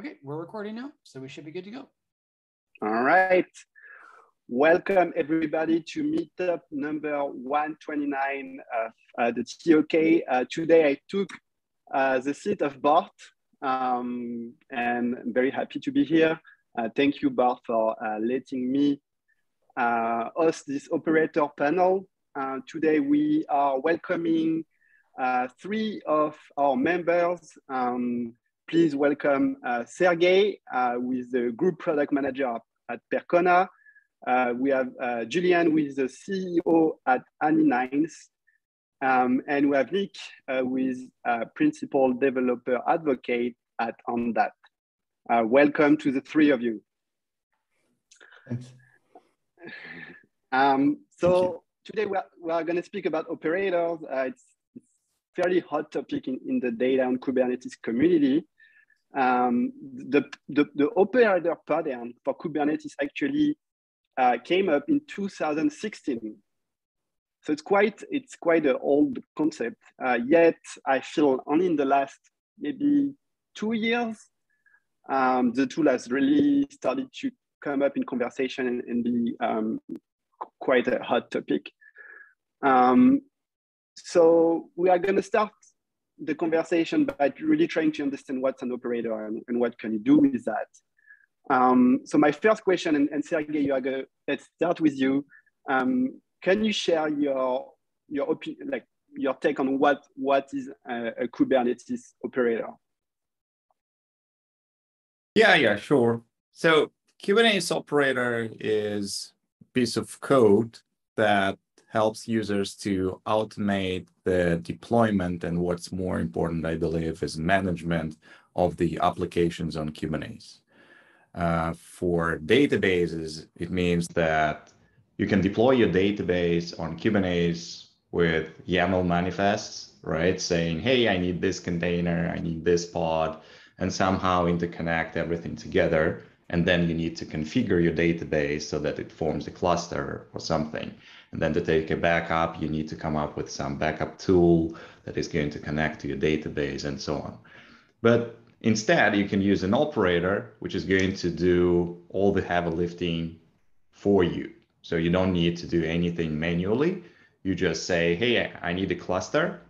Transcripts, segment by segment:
Okay, we're recording now, so we should be good to go. All right. Welcome everybody to meetup number 129 of uh, the DOK. Uh, today I took uh, the seat of Bart um, and I'm very happy to be here. Uh, thank you Bart for uh, letting me uh, host this operator panel. today we are welcoming three of our members. Um, please welcome uh, Sergey, uh, who is the group product manager at Percona. Uh, we have uh, Julian, who is the CEO at anynines. Um, and we have Nick, uh, who is principal developer advocate at Ondat. Uh, welcome to the three of you. Thanks. Um, so today we are, we are going to speak about operators. it's, it's fairly hot topic in, in the data and Kubernetes community. Um, the, the, the, operator pattern for Kubernetes actually uh, came up in 2016. So it's quite, it's quite an old concept. Uh, yet I feel only in the last maybe two years, um, the tool has really started to come up in conversation and, and be um, quite a hot topic. Um, so we are going to start the conversation but really trying to understand what's an operator and, and what can you do with that. Um, so my first question, and, and Sergey, you are gonna, let's start with you. Um, can you share your your opinion, like your take on what what is a, a Kubernetes operator? Yeah, yeah, sure. So Kubernetes operator is a piece of code that helps users to automate the deployment and what's more important, I believe, is management of the applications on Kubernetes. Uh, for databases, it means that you can deploy your database on Kubernetes with YAML manifests, right? Saying, hey, I need this container, I need this pod, and somehow interconnect everything together. And then you need to configure your database so that it forms a cluster or something. And then to take a backup, you need to come up with some backup tool that is going to connect to your database and so on. But instead, you can use an operator, which is going to do all the heavy lifting for you. So you don't need to do anything manually. You just say, hey, I need a cluster.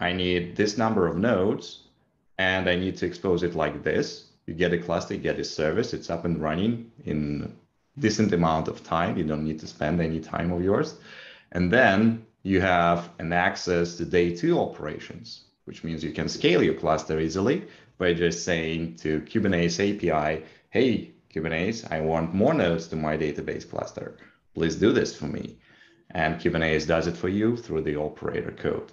I need this number of nodes, and I need to expose it like this. You get a cluster, you get a service, it's up and running in decent amount of time. You don't need to spend any time of yours. And then you have an access to day two operations, which means you can scale your cluster easily by just saying to Kubernetes API, hey, Kubernetes, I want more nodes to my database cluster. Please do this for me. And Kubernetes does it for you through the operator code.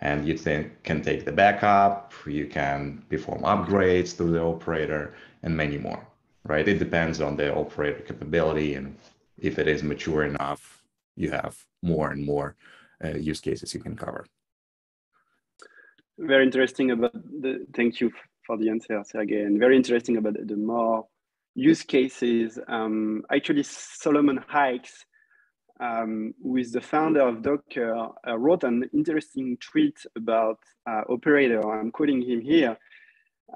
And you can take the backup, you can perform upgrades through the operator, and many more right? It depends on the operator capability and if it is mature enough, you have more and more uh, use cases you can cover. Very interesting about the, thank you for the answer, Sergey, and very interesting about the more use cases. Um, actually, Solomon Hykes, um, who is the founder of Docker, uh, wrote an interesting tweet about uh, operator. I'm quoting him here.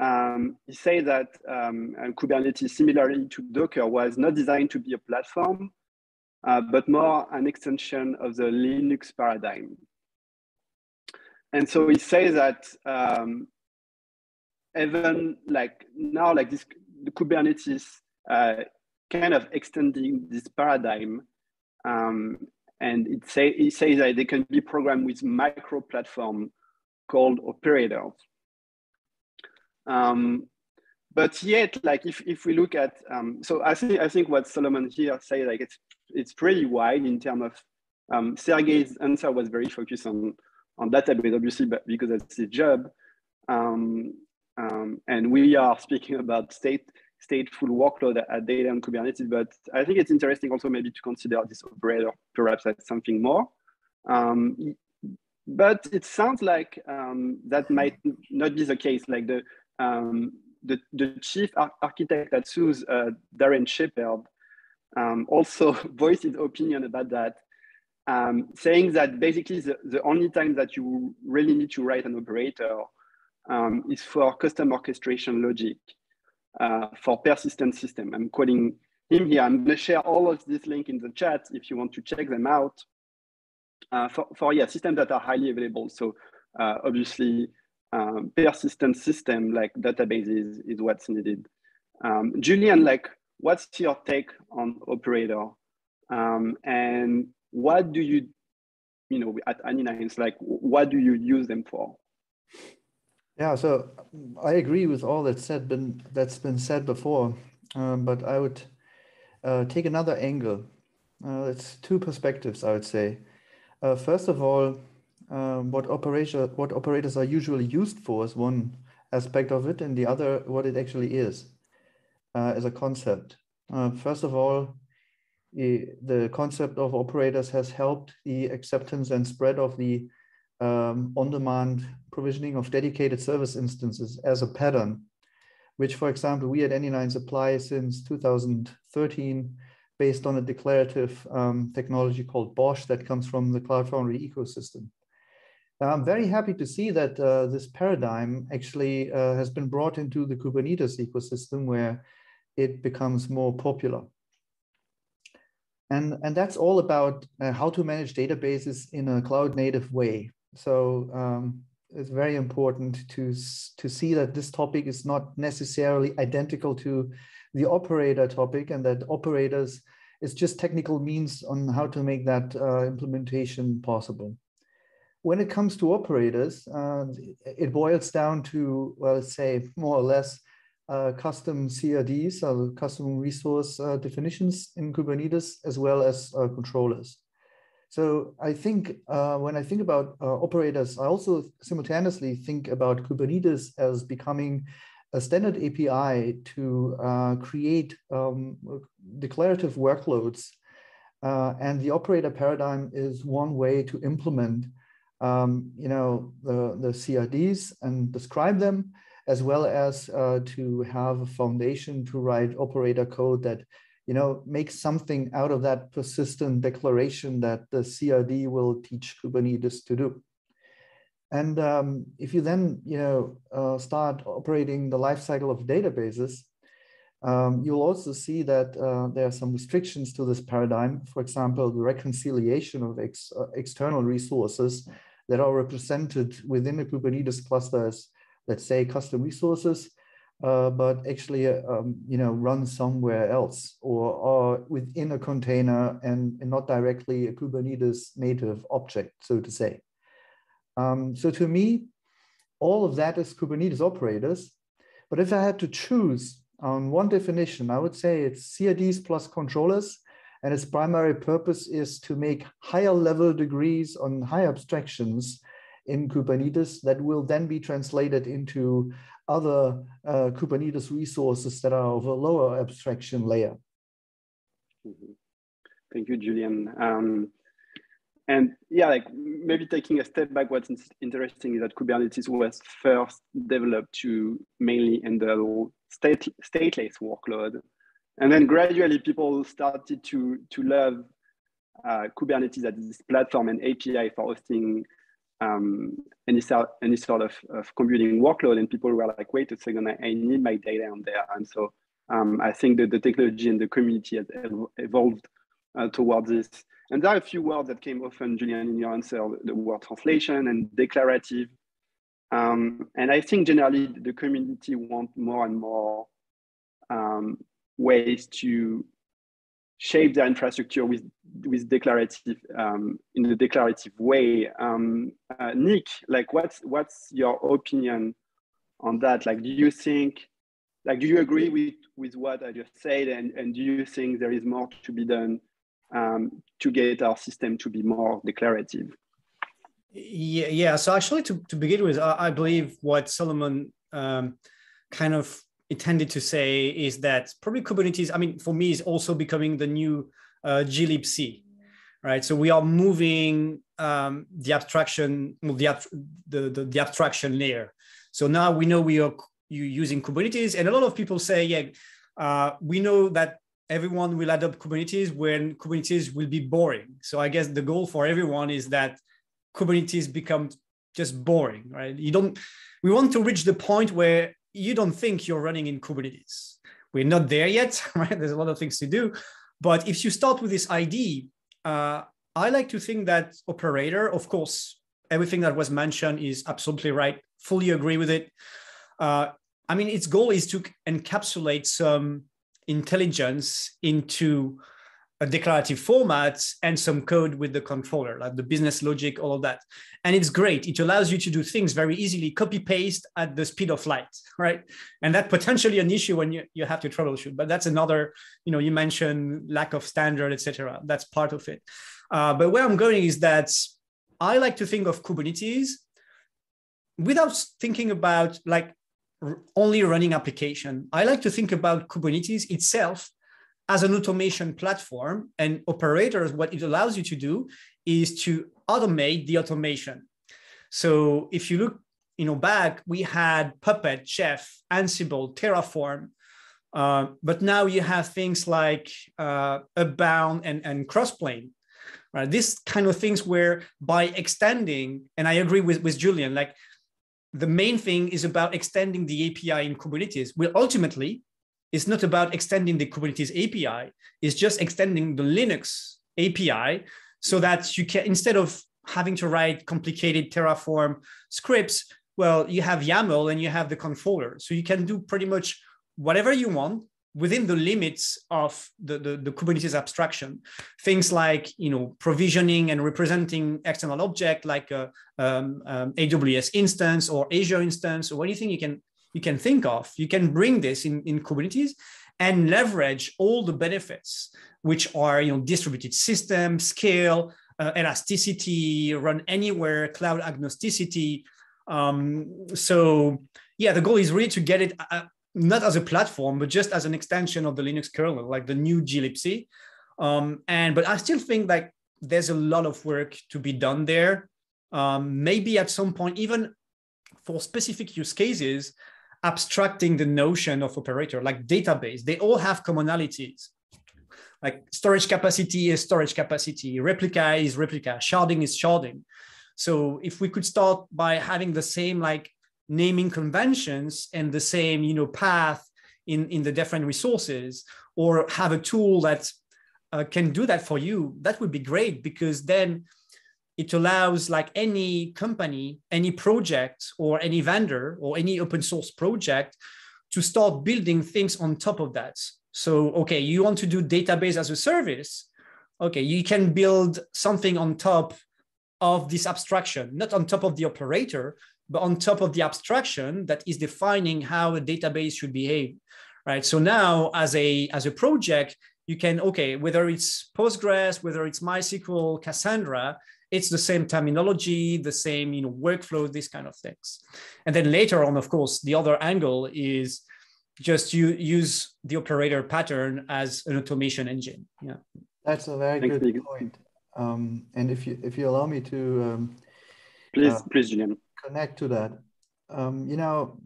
Um, he said that um, Kubernetes, similarly to Docker, was not designed to be a platform, uh, but more an extension of the Linux paradigm. And so he says that um, even like now, like this, the Kubernetes uh, kind of extending this paradigm. Um, and it say, he says that they can be programmed with micro platform called operators. Um, but yet, like if, if we look at, um, so I think I think what Solomon here say, like it's it's pretty wide in terms of um, Sergey's answer was very focused on on database, obviously, but because that's his job. Um, um, and we are speaking about state stateful workload at data on Kubernetes, but I think it's interesting also maybe to consider this operator perhaps as something more. Um, but it sounds like um, that might not be the case. Like the um, the, the chief ar architect at SUSE, uh, Darren Shepherd, um, also voiced his opinion about that, um, saying that basically the, the only time that you really need to write an operator um, is for custom orchestration logic. uh, for persistent system. I'm quoting him here. I'm going to share all of this link in the chat if you want to check them out. Uh, for, for yeah, systems that are highly available. So uh, obviously, um, persistent system like databases is what's needed. Um, Julian, like, what's your take on operator? Um, and what do you, you know, at anynines, like, what do you use them for? Yeah, so I agree with all that's said been that's been said before, um, but I would uh, take another angle. Uh, it's two perspectives, I would say. Uh, first of all, um, what operator what operators are usually used for is one aspect of it, and the other what it actually is uh, as a concept. Uh, first of all, the, the concept of operators has helped the acceptance and spread of the um, on-demand provisioning of dedicated service instances as a pattern, which, for example, we at anynines apply since 2013 based on a declarative um, technology called BOSH that comes from the Cloud Foundry ecosystem. I'm very happy to see that uh, this paradigm actually uh, has been brought into the Kubernetes ecosystem where it becomes more popular. And, and that's all about uh, how to manage databases in a cloud native way. So um, it's very important to, to see that this topic is not necessarily identical to the operator topic and that operators is just technical means on how to make that uh, implementation possible. When it comes to operators, uh, it boils down to, well, let's say more or less uh, custom CRDs, so custom resource uh, definitions in Kubernetes, as well as uh, controllers. So I think uh, when I think about uh, operators, I also simultaneously think about Kubernetes as becoming a standard API to uh, create um, declarative workloads. Uh, and the operator paradigm is one way to implement um, you know, the, the CRDs and describe them, as well as uh, to have a foundation to write operator code that you know, makes something out of that persistent declaration that the CRD will teach Kubernetes to do. And um, if you then, you know, uh, start operating the lifecycle of databases, um, you'll also see that uh, there are some restrictions to this paradigm. For example, the reconciliation of ex uh, external resources that are represented within the Kubernetes cluster as, let's say, custom resources uh, but actually, um, you know, run somewhere else or, or within a container and, and, not directly a Kubernetes native object, so to say. Um, so to me, all of that is Kubernetes operators. But if I had to choose on one definition, I would say it's CRDs plus controllers. And its primary purpose is to make higher level degrees on high abstractions in Kubernetes that will then be translated into other uh, Kubernetes resources that are of a lower abstraction layer. Mm -hmm. Thank you, Julian. Um, and yeah, like maybe taking a step back, what's interesting is that Kubernetes was first developed to mainly handle state, stateless workload. And then gradually people started to, to love uh, Kubernetes as this platform and API for hosting um, any sort any sort of, of, computing workload, and people were like, "Wait a second, I, need my data on there." And so um, I think that the technology and the community has evolved uh, towards this. And there are a few words that came often, Julian, in your answer: the word translation and declarative. Um, and I think generally the community want more and more um, ways to shape their infrastructure with with declarative um, in a declarative way. Um, uh, Nick, like what's what's your opinion on that? Like, do you think, like, do you agree with with what I just said, and and do you think there is more to be done um, to get our system to be more declarative? Yeah, yeah. So actually, to to begin with, I, I believe what Solomon um, kind of intended to say is that probably Kubernetes, I mean, for me, is also becoming the new uh, glibc, right? So we are moving um, the abstraction, the, the, the, the, abstraction layer. So now we know we are using Kubernetes, and a lot of people say, yeah, uh, we know that everyone will adopt Kubernetes when Kubernetes will be boring. So I guess the goal for everyone is that Kubernetes becomes just boring, right? You don't. We want to reach the point where you don't think you're running in Kubernetes. We're not there yet, right? There's a lot of things to do. But if you start with this ID, uh, I like to think that operator, of course, everything that was mentioned is absolutely right. Fully agree with it. Uh, I mean, its goal is to encapsulate some intelligence into a declarative format and some code with the controller, like the business logic, all of that. And it's great. It allows you to do things very easily, copy paste at the speed of light, right? And that potentially an issue when you, you have to troubleshoot. But that's another, you know, you mentioned lack of standard, etc. That's part of it. Uh, but where I'm going is that I like to think of Kubernetes without thinking about like only running application. I like to think about Kubernetes itself as an automation platform and operators, what it allows you to do is to automate the automation. So if you look, you know, back, we had Puppet, Chef, Ansible, Terraform, uh, but now you have things like uh, Upbound and, and Crossplane. Right? These kind of things where by extending, and I agree with, with Julian, like the main thing is about extending the API in Kubernetes. Well, ultimately, it's not about extending the Kubernetes API. It's just extending the Linux API so that you can, instead of having to write complicated Terraform scripts, well, you have YAML and you have the controller. So you can do pretty much whatever you want within the limits of the, the, the, Kubernetes abstraction. Things like you know provisioning and representing external object like a um, um, AWS instance or Azure instance or anything you can you can think of. You can bring this in, in Kubernetes and leverage all the benefits, which are you know distributed system, scale, uh, elasticity, run anywhere, cloud agnosticity. Um, so yeah, the goal is really to get it uh, not as a platform, but just as an extension of the Linux kernel, like the new glibc. Um, and but I still think like there's a lot of work to be done there. Um, maybe at some point, even for specific use cases, abstracting the notion of operator, like database. They all have commonalities. Like storage capacity is storage capacity, replica is replica, sharding is sharding. So if we could start by having the same like naming conventions and the same you know path in in the different resources, or have a tool that uh, can do that for you, that would be great because then it allows like any company, any project or any vendor or any open source project to start building things on top of that. So, okay, you want to do database as a service. Okay, you can build something on top of this abstraction, not on top of the operator, but on top of the abstraction that is defining how a database should behave. Right. So now as a as a project, you can, okay, whether it's Postgres, whether it's MySQL, Cassandra, it's the same terminology, the same you know workflow, these kind of things. And then later on, of course, the other angle is just you use the operator pattern as an automation engine. Yeah, that's a very Thanks, good point. Um, and if you if you allow me to um, please uh, please Julian connect to that, um, you know.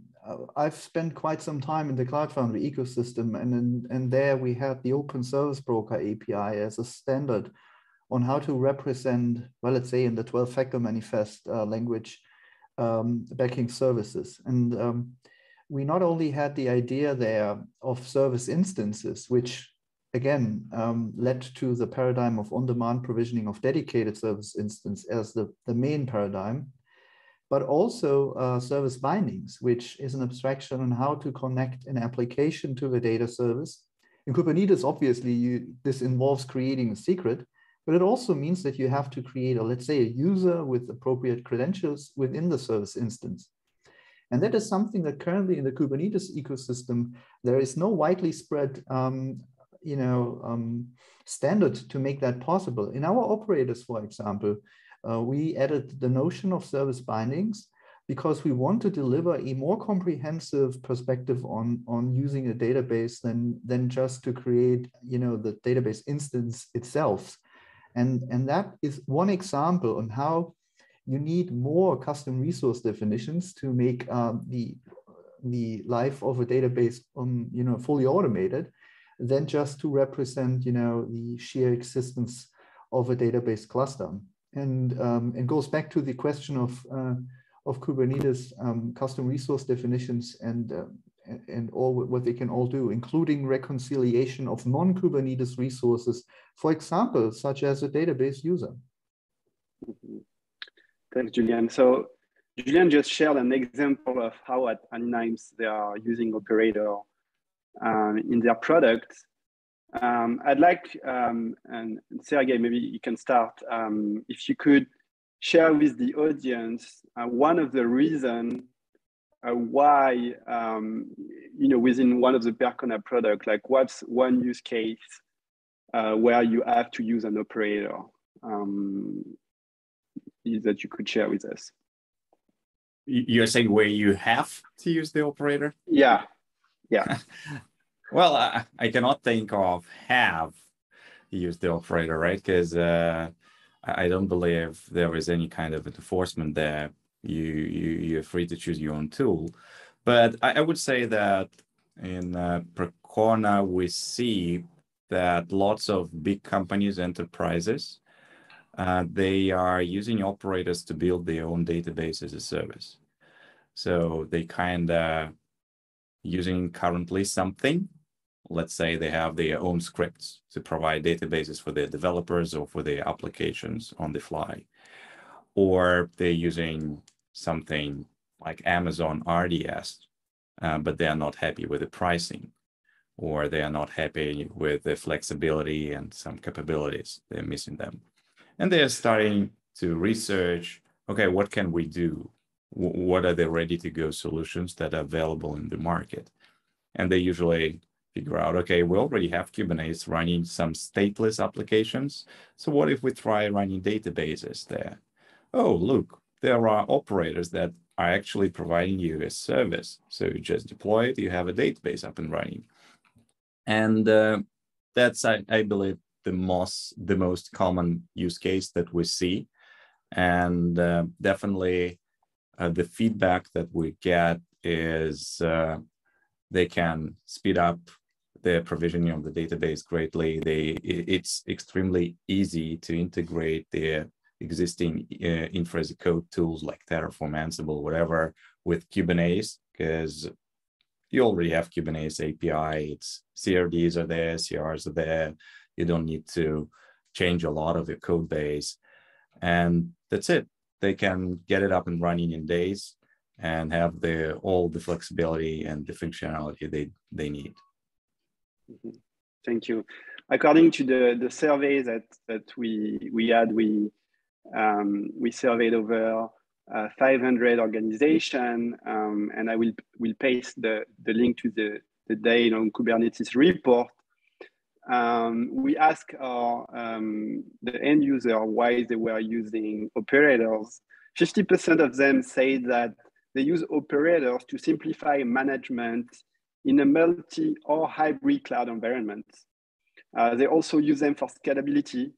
I've spent quite some time in the Cloud Foundry ecosystem, and in, and there we had the Open Service Broker API as a standard on how to represent, well, let's say in the 12 factor manifest uh, language, um, backing services. And um, we not only had the idea there of service instances, which again um, led to the paradigm of on-demand provisioning of dedicated service instance as the, the main paradigm, but also uh, service bindings, which is an abstraction on how to connect an application to the data service. In Kubernetes, obviously, you, this involves creating a secret, but it also means that you have to create, a, let's say, a user with appropriate credentials within the service instance. And that is something that currently in the Kubernetes ecosystem, there is no widely spread um, you know, um, standard to make that possible. In our operators, for example, uh, we added the notion of service bindings because we want to deliver a more comprehensive perspective on, on using a database than, than just to create, you know, the database instance itself. And, and that is one example on how you need more custom resource definitions to make uh, the, the life of a database um, you know, fully automated than just to represent you know, the sheer existence of a database cluster. And um, it goes back to the question of, uh, of Kubernetes um, custom resource definitions and uh, and all what they can all do, including reconciliation of non-Kubernetes resources, for example, such as a database user. Mm-hmm. Thanks, Julian. So Julian just shared an example of how at anynines they are using Operator um, in their product. Um, I'd like, um, and Sergey, maybe you can start. Um, if you could share with the audience uh, one of the reasons uh, why, um, you know, within one of the Percona product, like what's one use case uh, where you have to use an operator um, that you could share with us? You're saying where you have to use the operator? Yeah, yeah. well, I, I, cannot think of have used the operator, right? Because uh, I don't believe there is any kind of enforcement there you, you you're free to choose your own tool. But I, I would say that in uh, Percona, we see that lots of big companies, enterprises, uh, they are using operators to build their own database as a service. So they kind of using currently something. Let's say they have their own scripts to provide databases for their developers or for their applications on the fly or they're using something like Amazon RDS, uh, but they are not happy with the pricing, or they are not happy with the flexibility and some capabilities. They're missing them. And they're starting to research okay, what can we do? What are the ready to go solutions that are available in the market? And they usually figure out okay, we already have Kubernetes running some stateless applications. So, what if we try running databases there? oh, look, there are operators that are actually providing you a service. So you just deploy it, you have a database up and running. And uh, that's, I, I, believe, the most, the most common use case that we see. And uh, definitely uh, the feedback that we get is uh, they can speed up the provisioning of the database greatly. They, it's extremely easy to integrate the existing uh, infra code tools like Terraform, Ansible, whatever, with Kubernetes, because you already have Kubernetes API. It's CRDs are there, CRs are there. You don't need to change a lot of your code base. And that's it. They can get it up and running in days and have the all the flexibility and the functionality they, they need. Mm-hmm. Thank you. According to the, the survey that, that we, we had, we, um, we surveyed over uh, 500 organizations, um, and I will will paste the, the link to the, the Data on Kubernetes report. Um, we asked our, um, the end user why they were using operators. 50% of them say that they use operators to simplify management in a multi or hybrid cloud environment. Uh, they also use them for scalability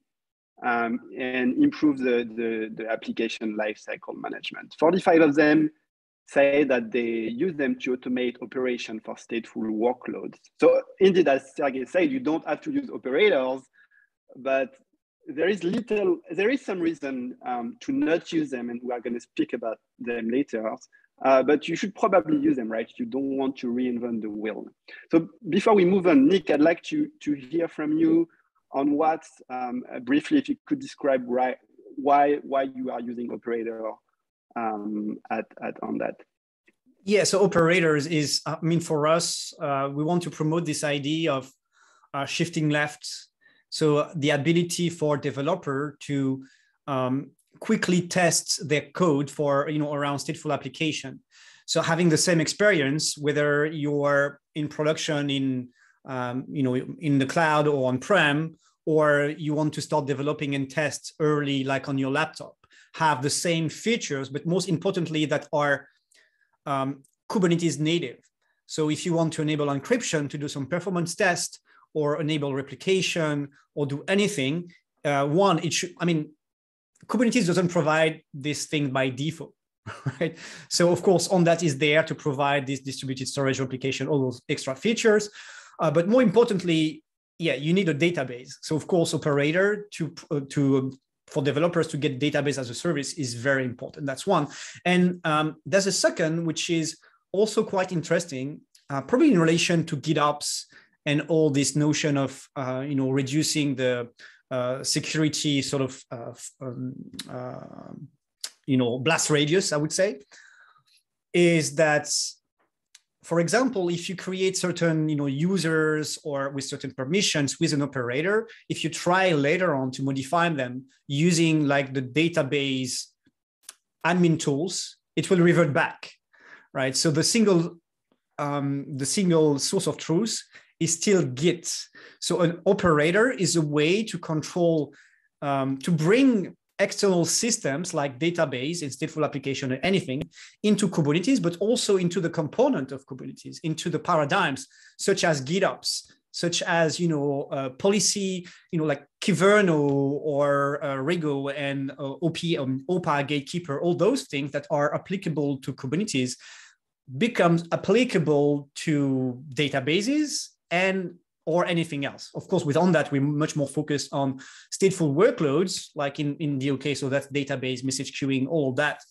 um, and improve the, the, the application lifecycle management. 45 of them say that they use them to automate operation for stateful workloads. So indeed, as Sergey said, you don't have to use operators, but there is little, there is some reason um, to not use them, and we are going to speak about them later. Uh, but you should probably use them, right? You don't want to reinvent the wheel. So before we move on, Nick, I'd like to, to hear from you on what, um, uh, briefly, if you could describe why, why, why you are using operator um, at, at Ondat. Yeah, so operators is, I mean, for us, uh, we want to promote this idea of uh, shifting left. So the ability for developer to um, quickly test their code for, you know, around stateful application. So having the same experience, whether you're in production in um, you know, in the cloud or on-prem, or you want to start developing and test early, like on your laptop, have the same features, but most importantly, that are um, Kubernetes native. So if you want to enable encryption to do some performance test or enable replication or do anything, uh, one, it should, I mean, Kubernetes doesn't provide this thing by default, right? So of course, Ondat is there to provide this distributed storage replication, all those extra features. Uh, but more importantly, yeah, you need a database. So of course, operator to uh, to for developers to get database as a service is very important. That's one. And um, there's a second, which is also quite interesting, uh, probably in relation to GitOps and all this notion of uh, you know reducing the uh, security sort of uh, um, uh, you know blast radius, I would say, is that for example, if you create certain you know, users or with certain permissions with an operator, if you try later on to modify them using like the database admin tools, it will revert back, right? So the single um, the single source of truth is still Git. So an operator is a way to control um, to bring external systems like database and stateful application or anything into Kubernetes, but also into the component of Kubernetes, into the paradigms such as GitOps, such as you know uh, policy, you know like Kyverno or uh, Rego and uh, OP, um, OPA Gatekeeper, all those things that are applicable to Kubernetes becomes applicable to databases and or anything else. Of course, with Ondat, we're much more focused on stateful workloads, like in, in DOK, so that's database, message queuing, all of that.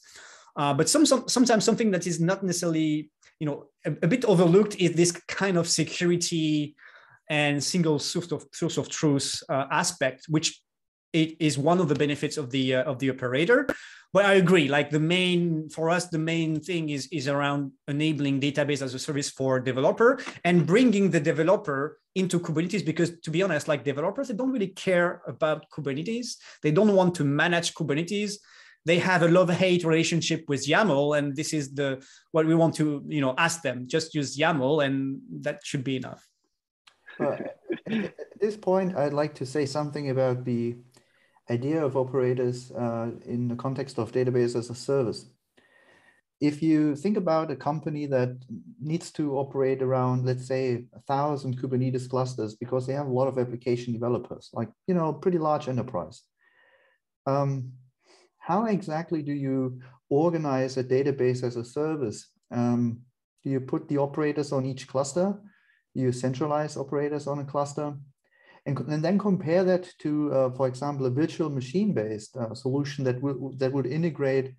Uh, but some, some, sometimes something that is not necessarily, you know, a, a, bit overlooked is this kind of security and single source of, source of truth uh, aspect, which it is one of the benefits of the uh, of the operator but i agree like the main for us the main thing is is around enabling database as a service for developer and bringing the developer into kubernetes because to be honest like developers they don't really care about kubernetes. They don't want to manage kubernetes. They have a love hate relationship with yaml and this is the what we want to you know ask them just use yaml and that should be enough. At this point i'd like to say something about the idea of operators uh, in the context of database as a service. If you think about a company that needs to operate around, let's say, a thousand Kubernetes clusters because they have a lot of application developers, like you know, pretty large enterprise. Um, how exactly do you organize a database as a service? Um, do you put the operators on each cluster? Do you centralize operators on a cluster? And, and then compare that to, uh, for example, a virtual machine-based uh, solution that would that would integrate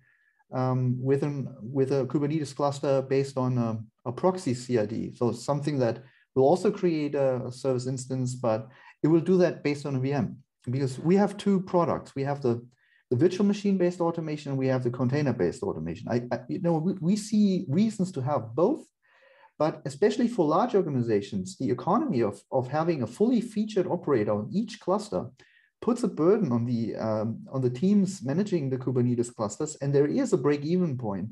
um, with an with a Kubernetes cluster based on a, a, proxy CID. So something that will also create a, service instance, but it will do that based on a VM because we have two products. We have the the virtual machine-based automation and we have the container-based automation. I, I you know, we, we see reasons to have both but especially for large organizations, the economy of, of having a fully featured operator on each cluster puts a burden on the, um, on the teams managing the Kubernetes clusters. And there is a break even point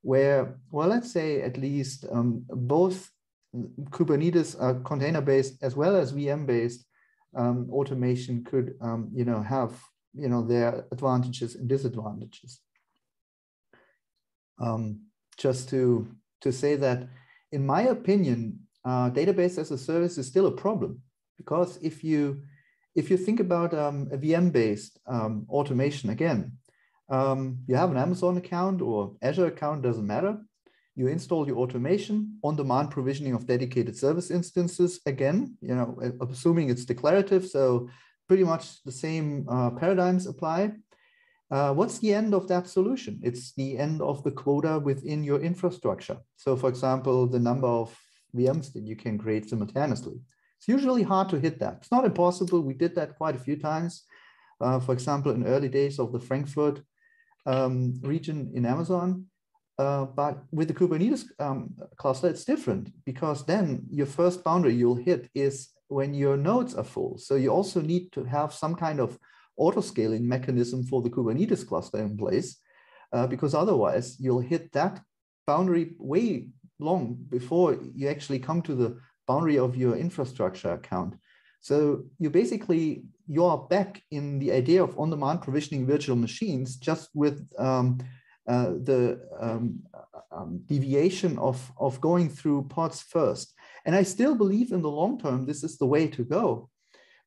where, well, let's say at least um, both Kubernetes uh, container based as well as VM based um, automation could, um, you know, have, you know, their advantages and disadvantages. Um, just to, to say that in my opinion, uh, database as a service is still a problem because if you if you think about um, a VM-based um, automation again, um, you have an Amazon account or Azure account, doesn't matter. You install your automation, on-demand provisioning of dedicated service instances. Again, you know, assuming it's declarative, so pretty much the same uh, paradigms apply. Uh, what's the end of that solution? It's the end of the quota within your infrastructure. So for example, the number of VMs that you can create simultaneously. It's usually hard to hit that. It's not impossible. We did that quite a few times. Uh, for example, in early days of the Frankfurt um, region in Amazon. Uh, but with the Kubernetes um, cluster, it's different because then your first boundary you'll hit is when your nodes are full. So you also need to have some kind of auto-scaling mechanism for the Kubernetes cluster in place, uh, because otherwise you'll hit that boundary way long before you actually come to the boundary of your infrastructure account. So you basically, you're back in the idea of on-demand provisioning virtual machines just with um, uh, the um, um, deviation of, of going through pods first. And I still believe in the long term, this is the way to go.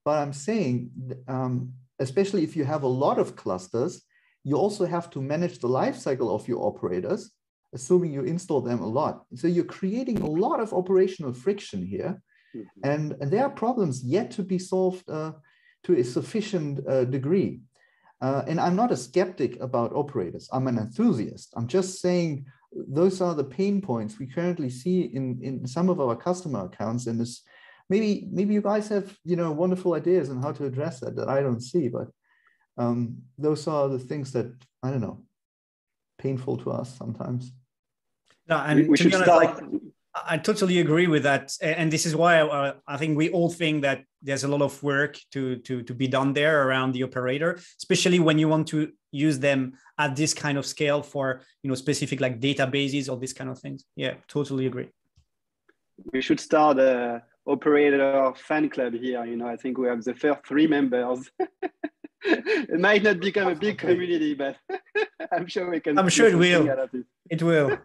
But I'm saying um, especially if you have a lot of clusters, you also have to manage the lifecycle of your operators, assuming you install them a lot. So you're creating a lot of operational friction here. Mm-hmm. And, and there are problems yet to be solved uh, to a sufficient uh, degree. Uh, and I'm not a skeptic about operators. I'm an enthusiast. I'm just saying those are the pain points we currently see in, in some of our customer accounts. And this maybe maybe you guys have you know wonderful ideas on how to address that that I don't see, but um, those are the things that I don't know painful to us sometimes. No, and we, we should honest, start. Like, I totally agree with that, and this is why uh, I think we all think that there's a lot of work to to to be done there around the operator, especially when you want to use them at this kind of scale for you know specific like databases or these kind of things. Yeah, totally agree. We should start a operator fan club here. You know, I think we have the first three members. it might not become a big community, but I'm sure we can. I'm sure it will. It. it will.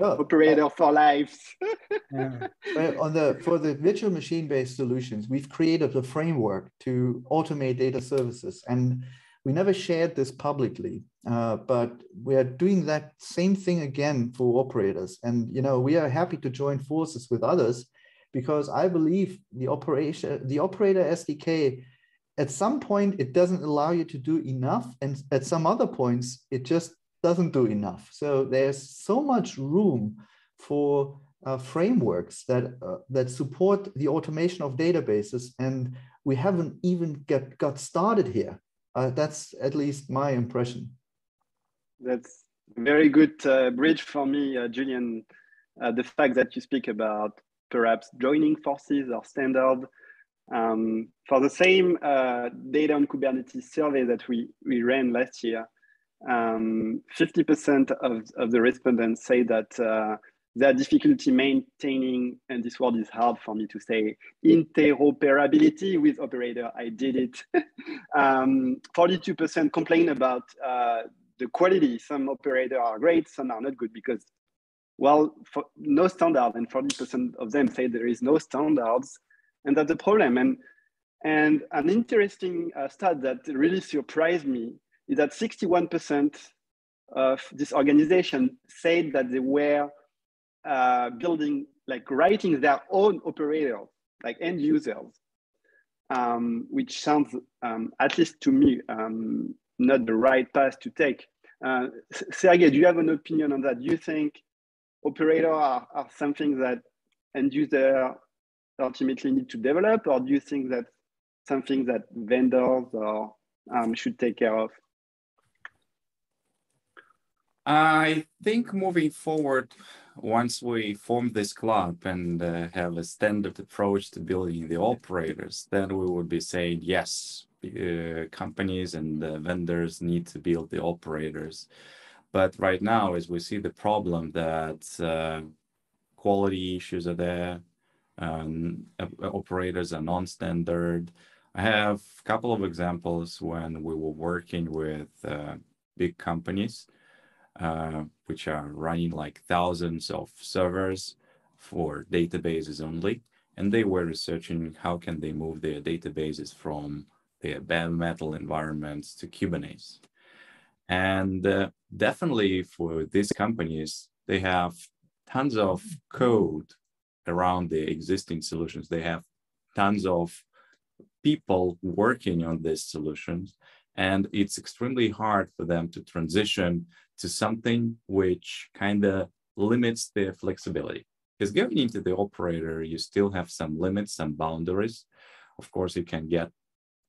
Oh, operator for life. yeah. on the for the virtual machine based solutions, we've created a framework to automate data services, and we never shared this publicly. Uh, but we are doing that same thing again for operators, and you know we are happy to join forces with others because I believe the operation the operator SDK at some point it doesn't allow you to do enough and at some other points it just doesn't do enough. So there's so much room for uh, frameworks that uh, that support the automation of databases and we haven't even get got started here. Uh, that's at least my impression. That's very good uh, bridge for me uh, julian. Uh, the fact that you speak about perhaps joining forces or standard um, for the same uh, data on Kubernetes survey that we, we ran last year, 50% um, of, of the respondents say that uh, had difficulty maintaining, and this word is hard for me to say, interoperability with operator. I did it. 42% um, complain about uh, the quality. Some operators are great, some are not good because, well, no standard, and 40% of them say there is no standards and that's the problem. And and an interesting uh, stat that really surprised me is that 61% of this organization said that they were uh, building, like writing their own operators, like end users, um, which sounds, um, at least to me, um, not the right path to take. Uh, Sergey, do you have an opinion on that? Do you think operators are, are something that end user ultimately need to develop, or do you think that something that vendors or um, should take care of? I think moving forward, once we form this club and uh, have a standard approach to building the operators, then we would be saying yes, uh, companies and uh, vendors need to build the operators. But right now, as we see the problem that uh, quality issues are there, um, operators are non-standard. I have a couple of examples when we were working with uh, big companies, uh, which are running like thousands of servers for databases only. And they were researching how can they move their databases from their bare metal environments to Kubernetes. And uh, definitely for these companies, they have tons of code around the existing solutions. They have tons of people working on these solutions, and it's extremely hard for them to transition to something which kind of limits their flexibility. Because going into the operator, you still have some limits, some boundaries. Of course, you can get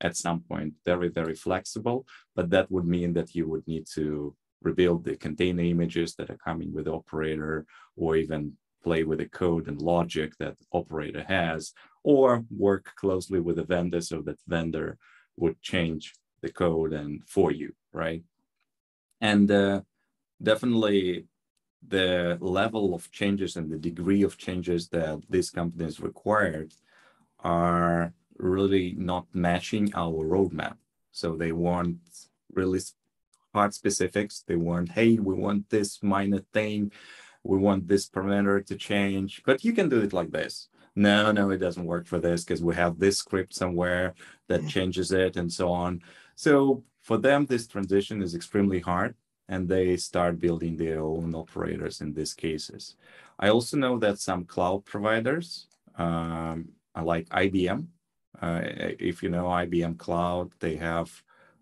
at some point very, very flexible, but that would mean that you would need to rebuild the container images that are coming with the operator or even play with the code and logic that operator has, or work closely with a vendor so that vendor would change the code and for you, right? And uh, definitely the level of changes and the degree of changes that these companies required are really not matching our roadmap. So they want really hard specifics. They want, hey, we want this minor thing we want this parameter to change, but you can do it like this. No, no, it doesn't work for this because we have this script somewhere that mm. changes it and so on. So for them, this transition is extremely hard and they start building their own operators in these cases. I also know that some cloud providers, um, like IBM, if you know IBM Cloud, they have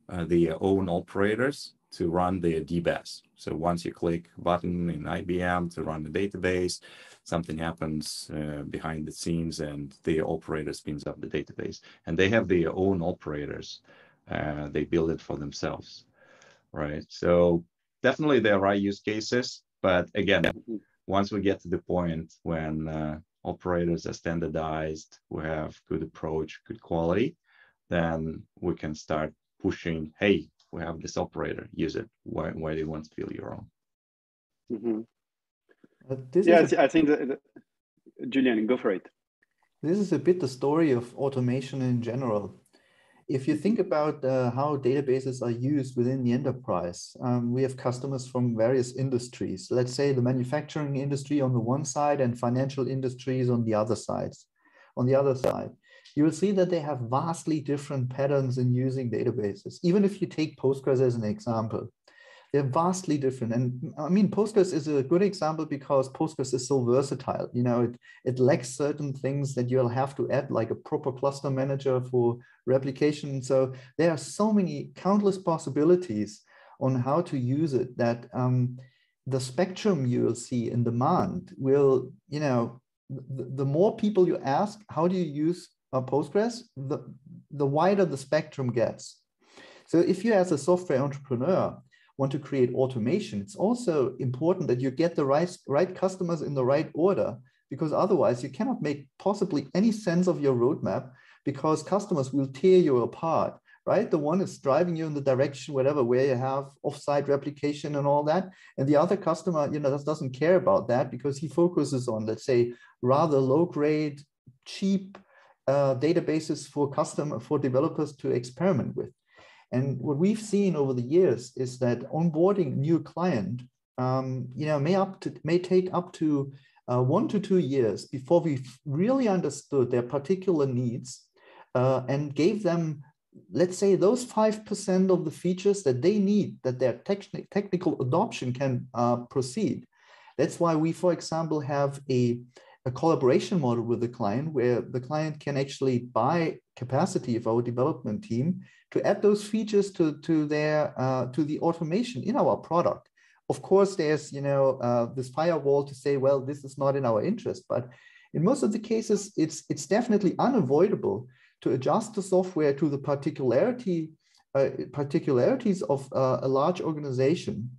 uh, their own operators to run their DBaaS. So once you click button in IBM to run the database, something happens uh, behind the scenes and the operator spins up the database. And they have their own operators. Uh, they build it for themselves, right? So definitely there are use cases, but again, once we get to the point when uh, operators are standardized, we have good approach, good quality, then we can start pushing, hey, we have this operator, use it. Why, why do you want to feel your own? Mm-hmm. Uh, yeah, a, I think that, that, Julian, go for it. This is a bit the story of automation in general. If you think about uh, how databases are used within the enterprise, um, we have customers from various industries. Let's say the manufacturing industry on the one side and financial industries on the other side. On the other side, you will see that they have vastly different patterns in using databases. Even if you take Postgres as an example, they're vastly different. And I mean, Postgres is a good example because Postgres is so versatile. You know, it, it lacks certain things that you'll have to add, like a proper cluster manager for replication. So there are so many countless possibilities on how to use it that um, the spectrum you will see in demand will, you know, the, the more people you ask, how do you use uh, Postgres, the, the wider the spectrum gets. So if you as a software entrepreneur want to create automation, it's also important that you get the right, right customers in the right order, because otherwise you cannot make possibly any sense of your roadmap because customers will tear you apart, right? The one is driving you in the direction, whatever, where you have offsite replication and all that. And the other customer, you know, just doesn't care about that because he focuses on, let's say, rather low grade, cheap uh, databases for custom for developers to experiment with. And what we've seen over the years is that onboarding new client, um, you know, may up to may take up to uh, one to two years before we've really understood their particular needs uh, and gave them, let's say, those five percent of the features that they need that their techni- technical adoption can uh, proceed. That's why we, for example, have a a collaboration model with the client where the client can actually buy capacity of our development team to add those features to, to their uh, to the automation in our product. Of course, there's you know uh, this firewall to say, well, this is not in our interest, but in most of the cases, it's it's definitely unavoidable to adjust the software to the particularity uh, particularities of uh, a large organization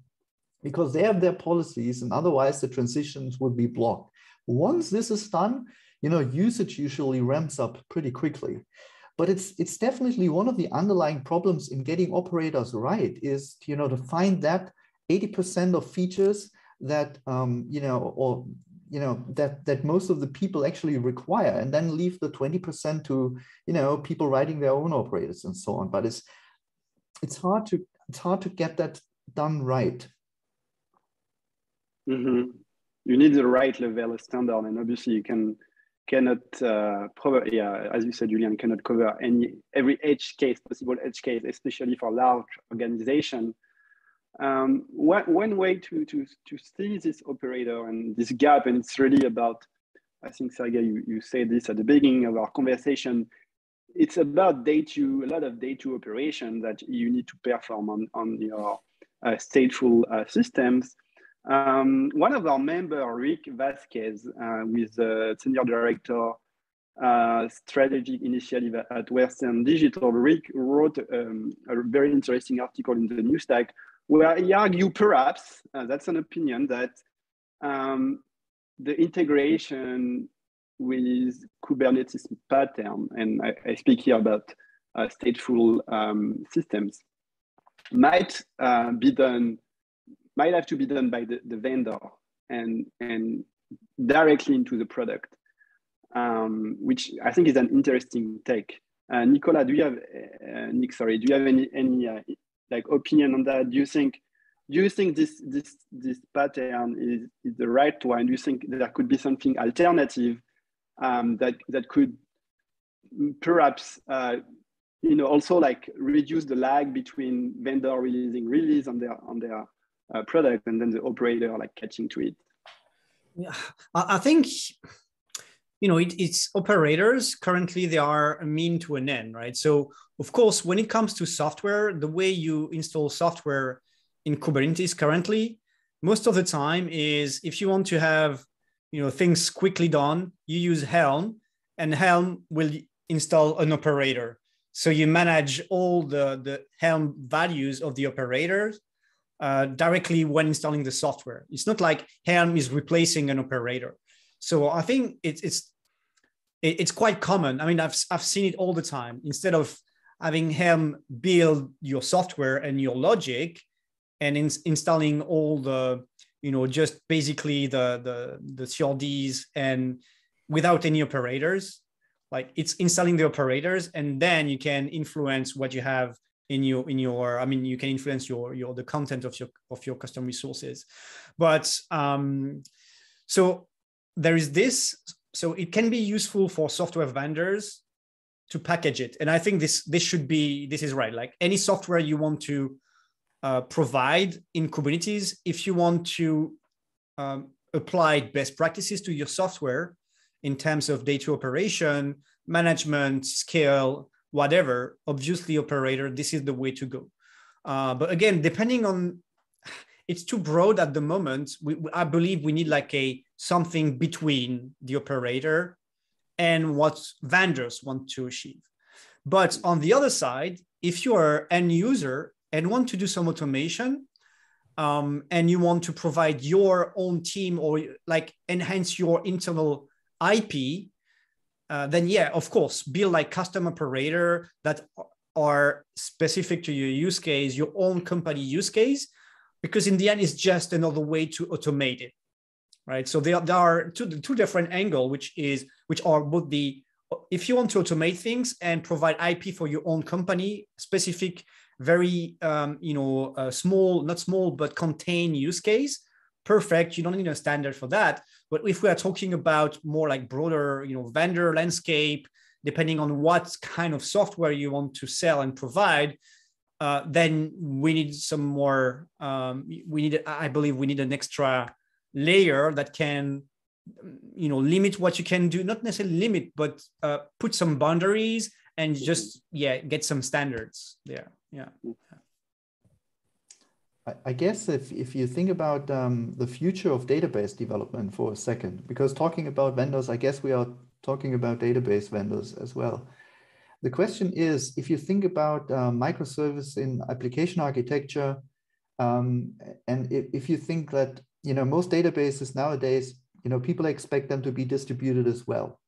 because they have their policies and otherwise the transitions would be blocked. Once this is done, you know, usage usually ramps up pretty quickly. But it's it's definitely one of the underlying problems in getting operators right is you know to find that 80% of features that um, you know or you know that that most of the people actually require and then leave the 20% to you know people writing their own operators and so on. But it's it's hard to it's hard to get that done right. Mm-hmm you need the right level of standard, and obviously you can cannot uh, yeah as you said Julian cannot cover any every edge case possible edge case especially for large organization. Um, one, one way to, to, to see this operator and this gap, and it's really about, I think, Sergey, you, you said this at the beginning of our conversation, it's about day two, a lot of day two operation that you need to perform on, on your uh, stateful uh, systems. Um, one of our members, Rick Vasquez, uh, with the senior director uh, strategic initiative at Western Digital, Rick wrote um, a very interesting article in the New Stack where he argued perhaps, uh, that's an opinion, that um, the integration with Kubernetes pattern, and I, I speak here about uh, stateful um, systems, might uh, be done might have to be done by the, the vendor and and directly into the product, um, which I think is an interesting take. Uh, Nicola, do you have uh, Nick? Sorry, do you have any any uh, like opinion on that? Do you think do you think this this this pattern is, is the right one? Do you think there could be something alternative um, that that could perhaps uh, you know also like reduce the lag between vendor releasing release on their on their uh, product and then the operator like catching to it yeah i think you know, it, it's operators. Currently, they are a mean to an end, right? So, of course, when it comes to software, the way you install software in Kubernetes currently, most of the time is if you want to have, you know, things quickly done, you use Helm, and Helm will install an operator. So you manage all the, the Helm values of the operators uh, directly when installing the software. It's not like Helm is replacing an operator. So I think it's it's it's quite common. I mean, I've I've seen it all the time. Instead of having Helm build your software and your logic, and in, installing all the you know just basically the the the CRDs and without any operators, like it's installing the operators, and then you can influence what you have in your in your i mean you can influence your your the content of your of your custom resources. But um so there is this so it can be useful for software vendors to package it. And i think this this should be this is right. Like any software you want to uh, provide in kubernetes if you want to um, apply best practices to your software in terms of data operation management scale whatever obviously operator this is the way to go uh, but again depending on it's too broad at the moment. We, I believe we need like a something between the operator and what vendors want to achieve. But on the other side, if you are an user and want to do some automation, um, and you want to provide your own team or like enhance your internal IP, uh, then yeah, of course, build like custom operator that are specific to your use case, your own company use case, because in the end it's just another way to automate it right? So there, there are two, two different angle which is which are both the if you want to automate things and provide ip for your own company specific very um, you know uh, small not small but contained use case perfect you don't need a standard for that but if we are talking about more like broader you know vendor landscape depending on what kind of software you want to sell and provide uh, then we need some more. Um, we need, I believe, we need an extra layer that can, you know, limit what you can do. Not necessarily limit, but uh, put some boundaries and just yeah, get some standards there. Yeah. I guess if, if you think about um, the future of database development for a second, because talking about vendors, I guess we are talking about database vendors as well. The question is, if you think about uh, microservice in application architecture, um, and if, if you think that, you know, most databases nowadays, you know, people expect them to be distributed as well.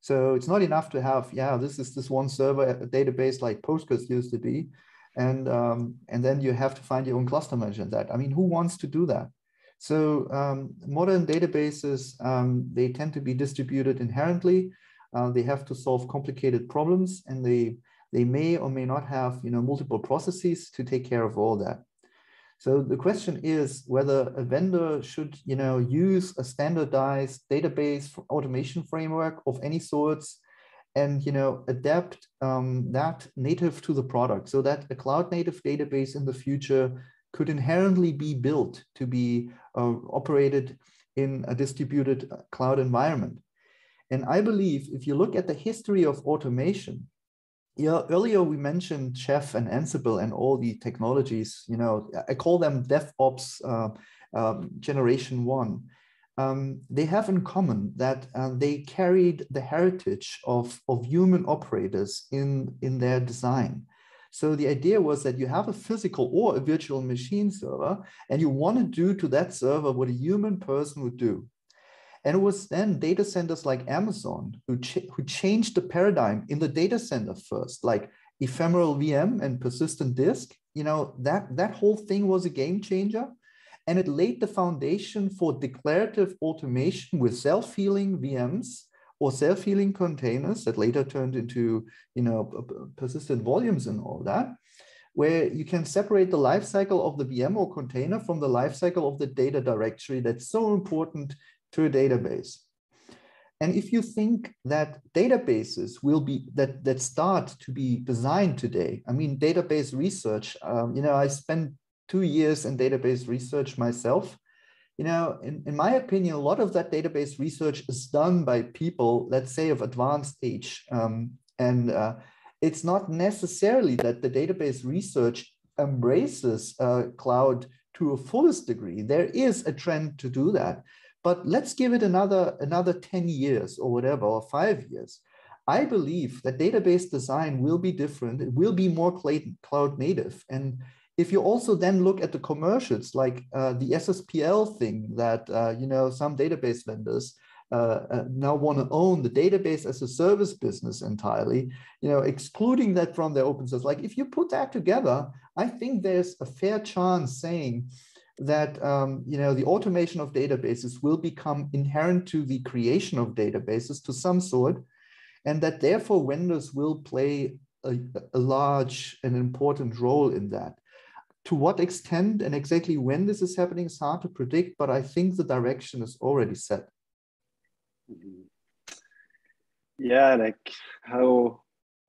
So it's not enough to have, yeah, this is this one server database like Postgres used to be. And, um, and then you have to find your own cluster manager that. I mean, who wants to do that? So um, modern databases, um, they tend to be distributed inherently. Uh, they have to solve complicated problems and they, they may or may not have you know, multiple processes to take care of all that. So the question is whether a vendor should you know, use a standardized database automation framework of any sorts and you know, adapt um, that native to the product so that a cloud native database in the future could inherently be built to be uh, operated in a distributed uh, cloud environment. And I believe if you look at the history of automation, yeah, earlier we mentioned Chef and Ansible and all the technologies, you know, I call them DevOps uh, um, generation one. Um, they have in common that uh, they carried the heritage of, of human operators in, in their design. So the idea was that you have a physical or a virtual machine server, and you want to do to that server what a human person would do. And it was then data centers like Amazon who, ch who changed the paradigm in the data center first, like ephemeral VM and persistent disk. You know, that, that whole thing was a game changer. And it laid the foundation for declarative automation with self-healing VMs or self-healing containers that later turned into, you know, persistent volumes and all that, where you can separate the lifecycle of the VM or container from the lifecycle of the data directory that's so important to a database. And if you think that databases will be that that start to be designed today, I mean, database research. Um, you know, I spent two years in database research myself, you know, in, in my opinion, a lot of that database research is done by people, let's say, of advanced age. Um, and uh, it's not necessarily that the database research embraces uh, cloud to a fullest degree. There is a trend to do that. But let's give it another, another 10 years or whatever, or five years. I believe that database design will be different. It will be more cloud native. And if you also then look at the commercials, like uh, the SSPL thing that, uh, you know, some database vendors uh, uh now want to own the database as a service business entirely, you know, excluding that from their open source. Like if you put that together, I think there's a fair chance saying that, um, you know, the automation of databases will become inherent to the creation of databases to some sort, and that therefore vendors will play a, a large and important role in that to what extent and exactly when this is happening is hard to predict, but I think the direction is already set. Mm-hmm. Yeah, like how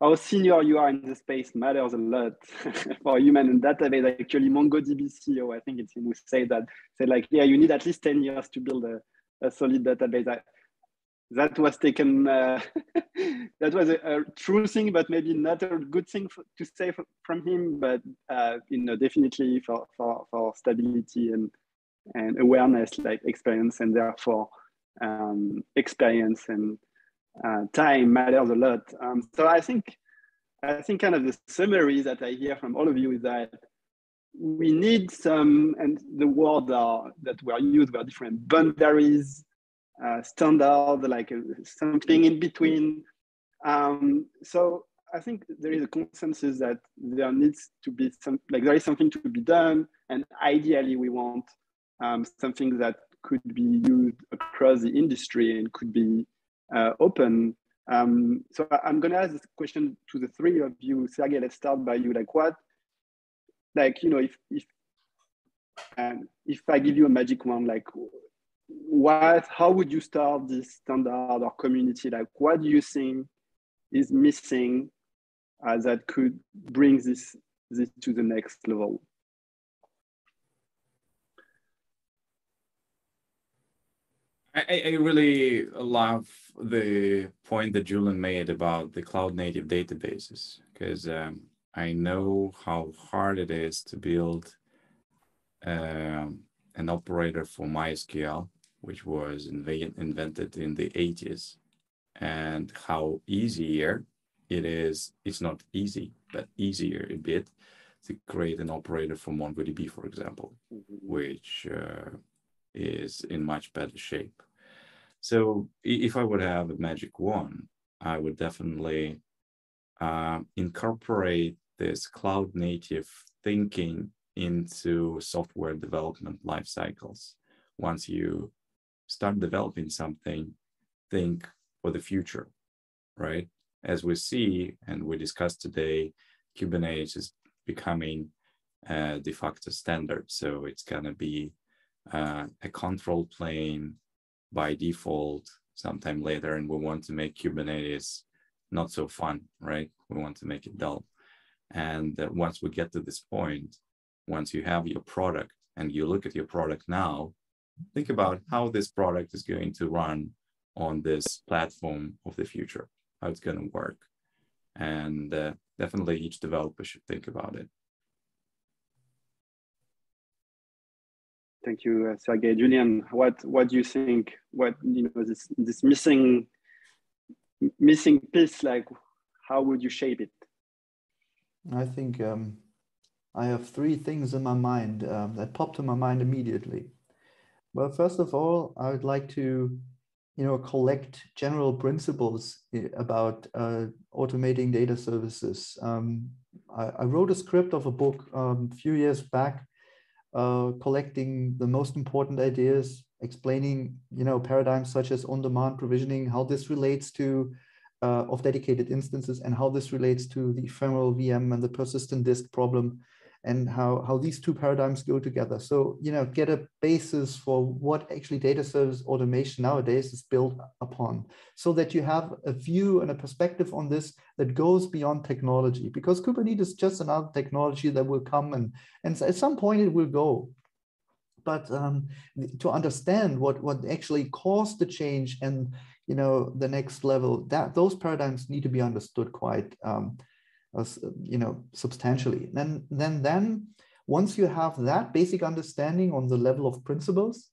how senior you are in the space matters a lot for human and database. Actually, MongoDB CEO, I think it's him who say that, say like, yeah, you need at least 10 years to build a, a solid database. I, that was taken uh, that was a, a, true thing but maybe not a good thing for, to say from him but uh, you know definitely for, for, for stability and and awareness like experience and therefore um, experience and uh, time matters a lot. Um, so i think i think kind of the summary that i hear from all of you is that we need some and the words that were used were different boundaries uh, standard, like uh, something in between. Um, so I think there is a consensus that there needs to be some, like there is something to be done, and ideally we want um, something that could be used across the industry and could be uh, open. Um, so I'm going to ask this question to the three of you. Sergey, let's start by you. Like what, like you know, if if um, if I give you a magic wand, like what how would you start this standard or community? Like what do you think is missing uh, that could bring this this to the next level? I, I really love the point that Julian made about the cloud native databases because um, I know how hard it is to build um, an operator for MySQL which was inv- invented in the 80s, and how easier it is. It's not easy, but easier a bit to create an operator for MongoDB, for example, mm-hmm. which uh, is in much better shape. So if I would have a magic wand, I would definitely uh, incorporate this cloud native thinking into software development life cycles. Once you start developing something, think for the future, right? As we see and we discussed today, Kubernetes is becoming a de facto standard. So it's going to be uh, a control plane by default sometime later. And we want to make Kubernetes not so fun, right? We want to make it dull. And uh, once we get to this point, once you have your product and you look at your product now, think about how this product is going to run on this platform of the future, how it's going to work. And uh, definitely each developer should think about it. Thank you, uh, Sergey. Julian, what what do you think? What you know this this missing missing piece? Like, how would you shape it? I think um, I have three things in my mind um, that popped to my mind immediately. Well, first of all, I would like to, you know, collect general principles eh, about uh, automating data services. Um, I, I, wrote a script of a book um, a few years back, uh, collecting the most important ideas, explaining, you know, paradigms such as on-demand provisioning, how this relates to uh, of dedicated instances, and how this relates to the ephemeral VM and the persistent disk problem and how, how these two paradigms go together. So, you know, get a basis for what actually data service automation nowadays is built upon so that you have a view and a perspective on this that goes beyond technology because Kubernetes is just another technology that will come and, and at some point it will go. but um, to understand what what actually caused the change and you know the next level that those paradigms need to be understood quite um, you know substantially. Then then then once you have that basic understanding on the level of principles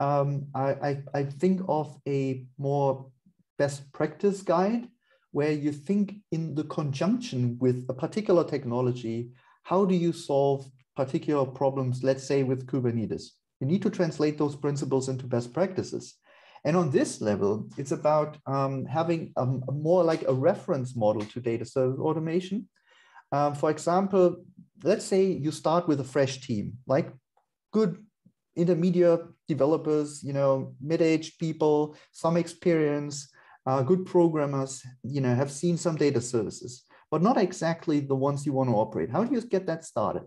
um, I, I, I think of a more best practice guide where you think in the conjunction with a particular technology how do you solve particular problems let's say with kubernetes? You need to translate those principles into best practices and on this level, it's about um, having a, a, more like a reference model to data service automation. Um, for example, let's say you start with a fresh team, like good intermediate developers, you know, mid-aged people, some experience, uh, good programmers, you know, have seen some data services, but not exactly the ones you want to operate. How do you get that started?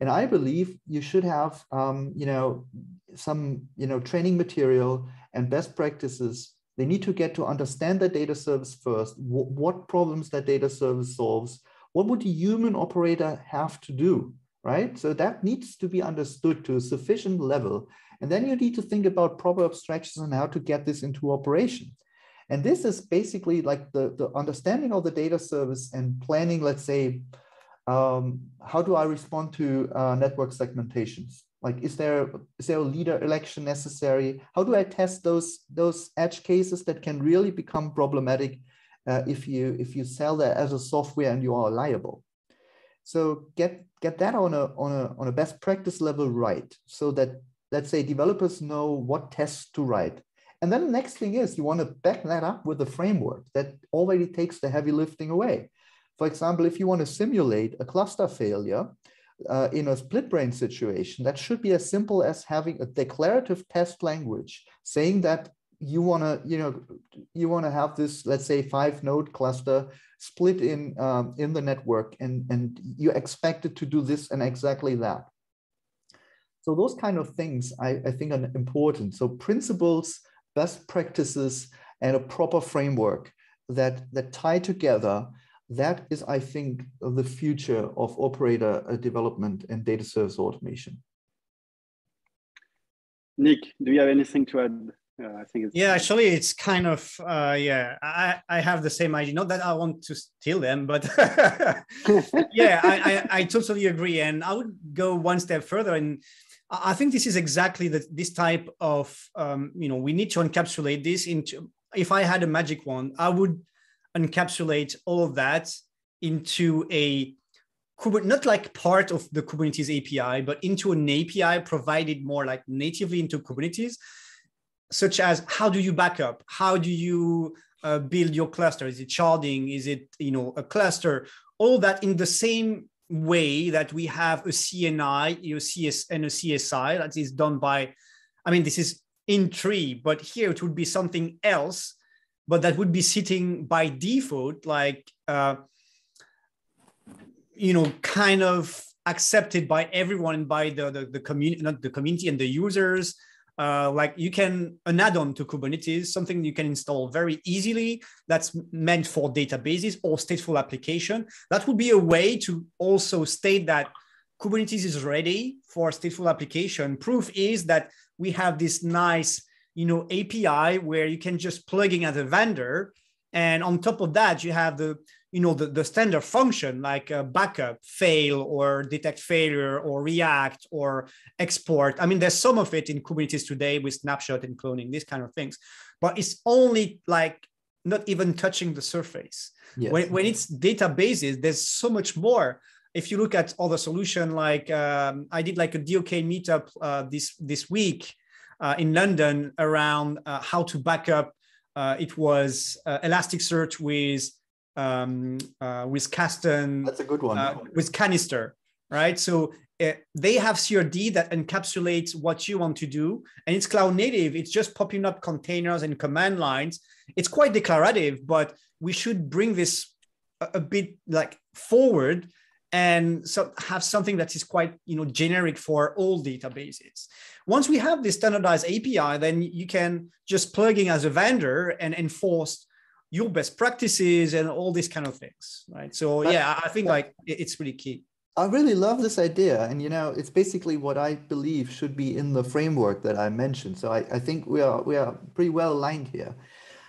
And I believe you should have, um, you know, some, you know, training material and best practices. They need to get to understand the data service first, what problems that data service solves, what would a human operator have to do, right? So that needs to be understood to a sufficient level. And then you need to think about proper abstractions and how to get this into operation. And this is basically like the, the understanding of the data service and planning, let's say, um, how do I respond to uh, network segmentations? Like, is there is there a leader election necessary? How do I test those those edge cases that can really become problematic uh, if you if you sell that as a software and you are liable? So get get that on a on a on a best practice level right, so that let's say developers know what tests to write. And then the next thing is you want to back that up with a framework that already takes the heavy lifting away. For example, if you want to simulate a cluster failure uh, in a split brain situation, that should be as simple as having a declarative test language saying that you want to, you know, you want to have this, let's say, five node cluster split in um, in the network, and and you expect it to do this and exactly that. So those kind of things I, I think are important. So principles, best practices, and a proper framework that that tie together that is, I think, the future of operator uh, development and data service automation. Nick, do you have anything to add? Uh, I think it's yeah, actually, it's kind of uh, yeah. I I have the same idea. Not that I want to steal them, but yeah, I, I, I totally agree. And I would go one step further, and I think this is exactly the, this type of um, you know we need to encapsulate this into. If I had a magic wand, I would encapsulate all of that into a not like part of the Kubernetes API, but into an API provided more like natively into Kubernetes, such as how do you backup? How do you uh, build your cluster? Is it sharding? Is it you know a cluster? All that in the same way that we have a CNI, you know, CS and a CSI that is done by, I mean, this is in tree, but here it would be something else but that would be sitting by default, like, uh, you know, kind of accepted by everyone, by the, the, the community, not the community and the users. Uh, like you can an add-on to Kubernetes, something you can install very easily. That's meant for databases or stateful application. That would be a way to also state that Kubernetes is ready for stateful application. Proof is that we have this nice you know API where you can just plug in as a vendor, and on top of that you have the you know the, the standard function like a backup, fail, or detect failure, or react, or export. I mean, there's some of it in Kubernetes today with snapshot and cloning, these kind of things, but it's only like not even touching the surface. Yes. When, when it's databases, there's so much more if you look at other solution like um, i did like a DOK meetup uh, this this week in London around uh, how to back up. Uh, it was Elasticsearch with um, with Kasten. That's a good one. with Kanister, right? So uh, they have CRD that encapsulates what you want to do, and it's cloud native. It's just popping up containers and command lines. It's quite declarative, but we should bring this a, a bit like forward and so have something that is quite you know generic for all databases once we have this standardized api then you can just plug in as a vendor and enforce your best practices and all these kind of things right so yeah i think like it's really key I really love this idea. And, you know, it's basically what I believe should be in the framework that I mentioned. So I, I think we are, we are pretty well aligned here.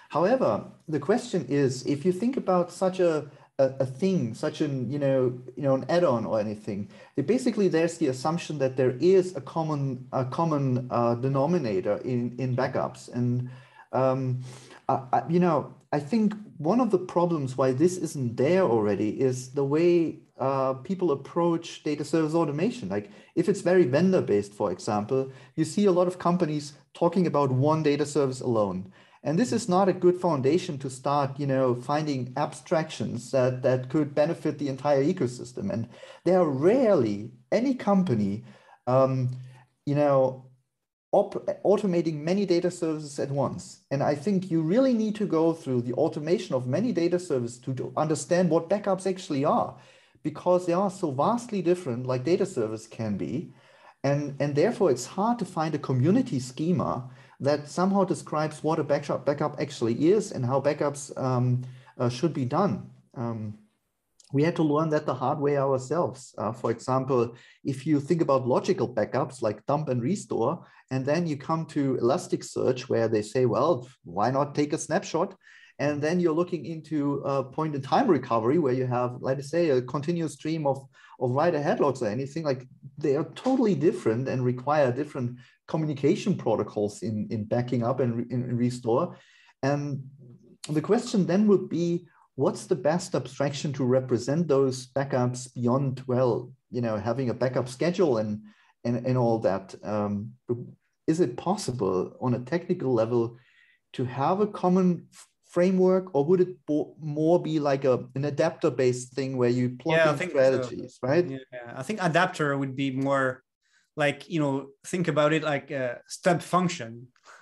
However, the question is, if you think about such a, a, a thing, such an, you know, you know, an add-on or anything, it basically there's the assumption that there is a common, a common uh, denominator in, in backups. And, um, I, you know, I think one of the problems why this isn't there already is the way uh, people approach data service automation. Like if it's very vendor based, for example, you see a lot of companies talking about one data service alone. And this is not a good foundation to start, you know, finding abstractions that, that could benefit the entire ecosystem. And there are rarely any company, um, you know, automating many data services at once. And I think you really need to go through the automation of many data services to, to understand what backups actually are because they are so vastly different like data service can be. And, and therefore it's hard to find a community schema that somehow describes what a backup, backup actually is and how backups um, uh, should be done. Um, we had to learn that the hard way ourselves. Uh, for example, if you think about logical backups like dump and restore, and then you come to Elasticsearch where they say, well, why not take a snapshot and then you're looking into point in time recovery where you have, let us say, a continuous stream of, of write ahead logs or anything. Like they are totally different and require different communication protocols in, in backing up and in, in restore. And the question then would be, what's the best abstraction to represent those backups beyond, well, you know, having a backup schedule and, and, and all that? Um, is it possible on a technical level to have a common framework or would it more be like a an adapter based thing where you plug yeah, in strategies so. right yeah i think adapter would be more like you know think about it like a step function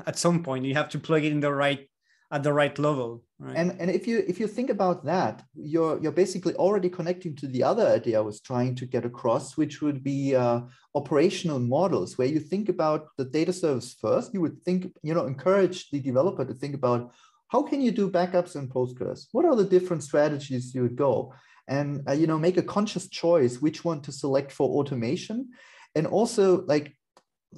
at some point you have to plug it in the right at the right level right? and and if you if you think about that you're you're basically already connecting to the other idea i was trying to get across which would be uh, operational models where you think about the data service first you would think you know encourage the developer to think about how can you do backups in Postgres? What are the different strategies you would go? And uh, you know, make a conscious choice which one to select for automation, and also like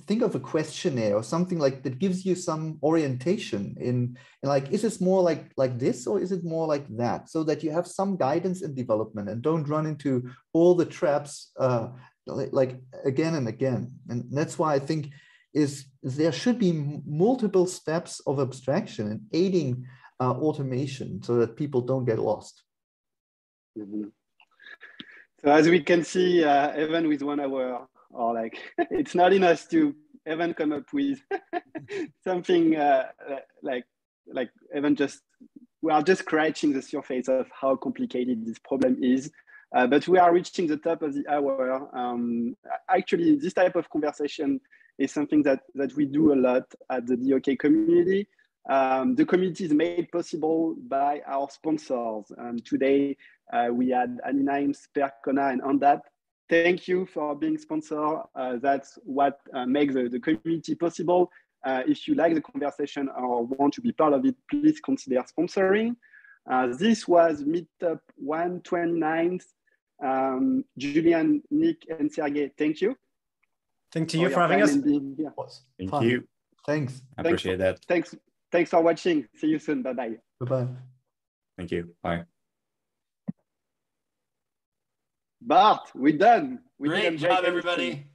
think of a questionnaire or something like that gives you some orientation in, in like is this more like like this or is it more like that so that you have some guidance in development and don't run into all the traps uh, like, again and again and that's why i think is there should be multiple steps of abstraction and aiding uh, automation so that people don't get lost. Mm -hmm. So as we can see, uh, even with one hour, or like it's not enough to even come up with something uh, like like even just we are just scratching the surface of how complicated this problem is. Uh, but we are reaching the top of the hour. Um, actually, this type of conversation is something that, that we do a lot at the DOK community. Um, the community is made possible by our sponsors. Um, today, uh, we had anynines, Percona, and Ondat. Thank you for being sponsor. Uh, that's what uh, makes the, the, community possible. Uh, if you like the conversation or want to be part of it, please consider sponsoring. Uh, this was Meetup 129. Um, Julian, Nick, and Sergey, thank you. Thank you for having us. Thank Fun. you. Thanks. I appreciate thanks, that. Thanks. Thanks for watching. See you soon. Bye bye. Bye bye. Thank you. Bye. Bart, we're done. We Great job, everybody.